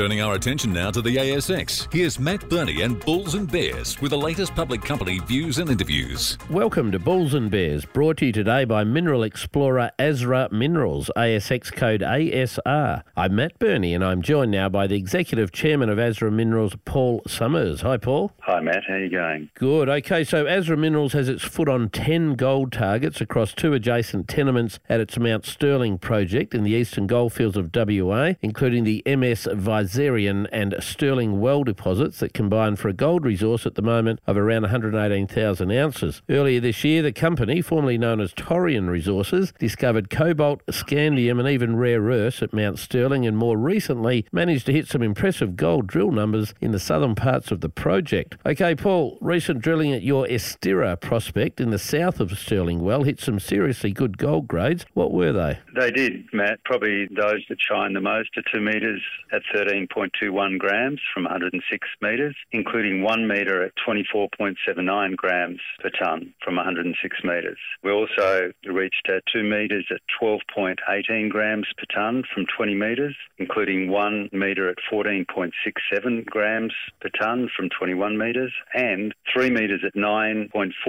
Turning our attention now to the ASX, here's Matt Birney and Bulls and Bears with the latest public company views and interviews. Welcome to Bulls and Bears, brought to you today by mineral explorer Asra Minerals, ASX code ASR. I'm Matt Birney and I'm joined now by the Executive Chairman of Asra Minerals, Paul Summers. Hi, Paul. Hi, Matt. How are you going? Good. Okay, so Asra Minerals has its foot on 10 gold targets across two adjacent tenements at its Mount Stirling project in the eastern goldfields of WA, including the MS Viserion and Stirling well deposits that combine for a gold resource at the moment of around 118,000 ounces. Earlier this year, the company, formerly known as Torian Resources, discovered cobalt, scandium, and even rare earths at Mount Stirling, and more recently managed to hit some impressive gold drill numbers in the southern parts of the project. Okay, Paul, recent drilling at your Estira prospect in the south of Stirling well hit some seriously good gold grades. What were they? They did, Matt. Probably those that shine the most are two metres at 13.21 grams from 106 metres, including one metre at 24.79 grams per tonne from 106 metres. We also reached uh, two metres at 12.18 grams per tonne from 20 metres, including one metre at 14.67 grams per tonne from 21 metres, and three metres at 9.46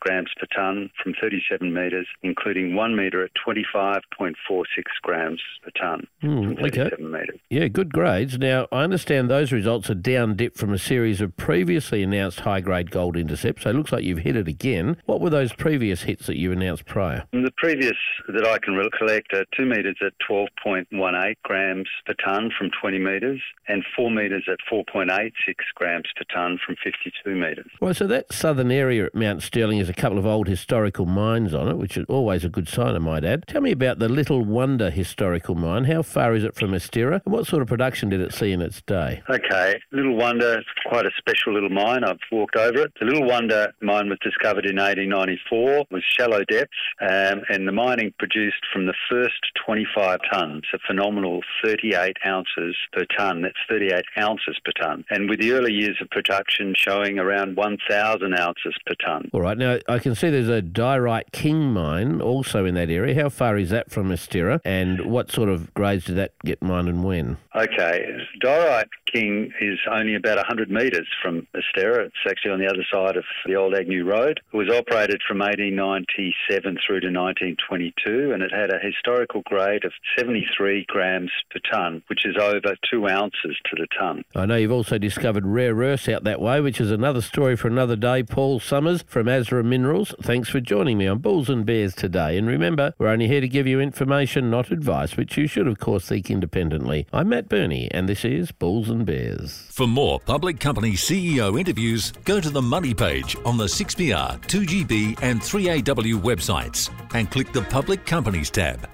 grams per tonne from 37 metres, including one metre at 25.46 grams per tonne Mm, from okay. 37 metres. Yeah, good grades. Now, I understand those results are down dip from a series of previously announced high grade gold intercepts, so it looks like you've hit it again. What were those previous hits that you announced prior? The previous that I can recollect are uh, two metres at 12.18 grams per tonne from 20 metres and four metres at 4.86 grams per tonne from 52 metres. Well, so that southern area at Mount Stirling has a couple of old historical mines on it, which is always a good sign, I might add. Tell me about the Little Wonder historical mine. How far is it from Estira, and what sort of production did it see in its day? Okay, Little Wonder, quite a special little mine. I've walked over it. The Little Wonder mine was discovered in 1894, was shallow depth, um, and the mining produced from the first 25 tonnes, a phenomenal 38 ounces per tonne. That's 38 ounces per tonne. And with the early years of production showing around 1,000 ounces per tonne. All right, now I can see there's a Diorite King mine also in that area. How far is that from Estira, and what sort of grades did that get mined and when? Okay, Diorite King is only about 100 metres from Estera. It's actually on the other side of the old Agnew Road. It was operated from 1897 through to 1922 and it had a historical grade of 73 grams per tonne, which is over two ounces to the tonne. I know you've also discovered rare earths out that way, which is another story for another day. Paul Summers from Asra Minerals, thanks for joining me on Bulls and Bears today. And remember, we're only here to give you information, not advice, which you should, of course, seek independently. I'm Matt Birney, and this is Bulls and Bears. For more public company CEO interviews, go to the Money page on the 6PR, 2GB, and 3AW websites and click the Public Companies tab.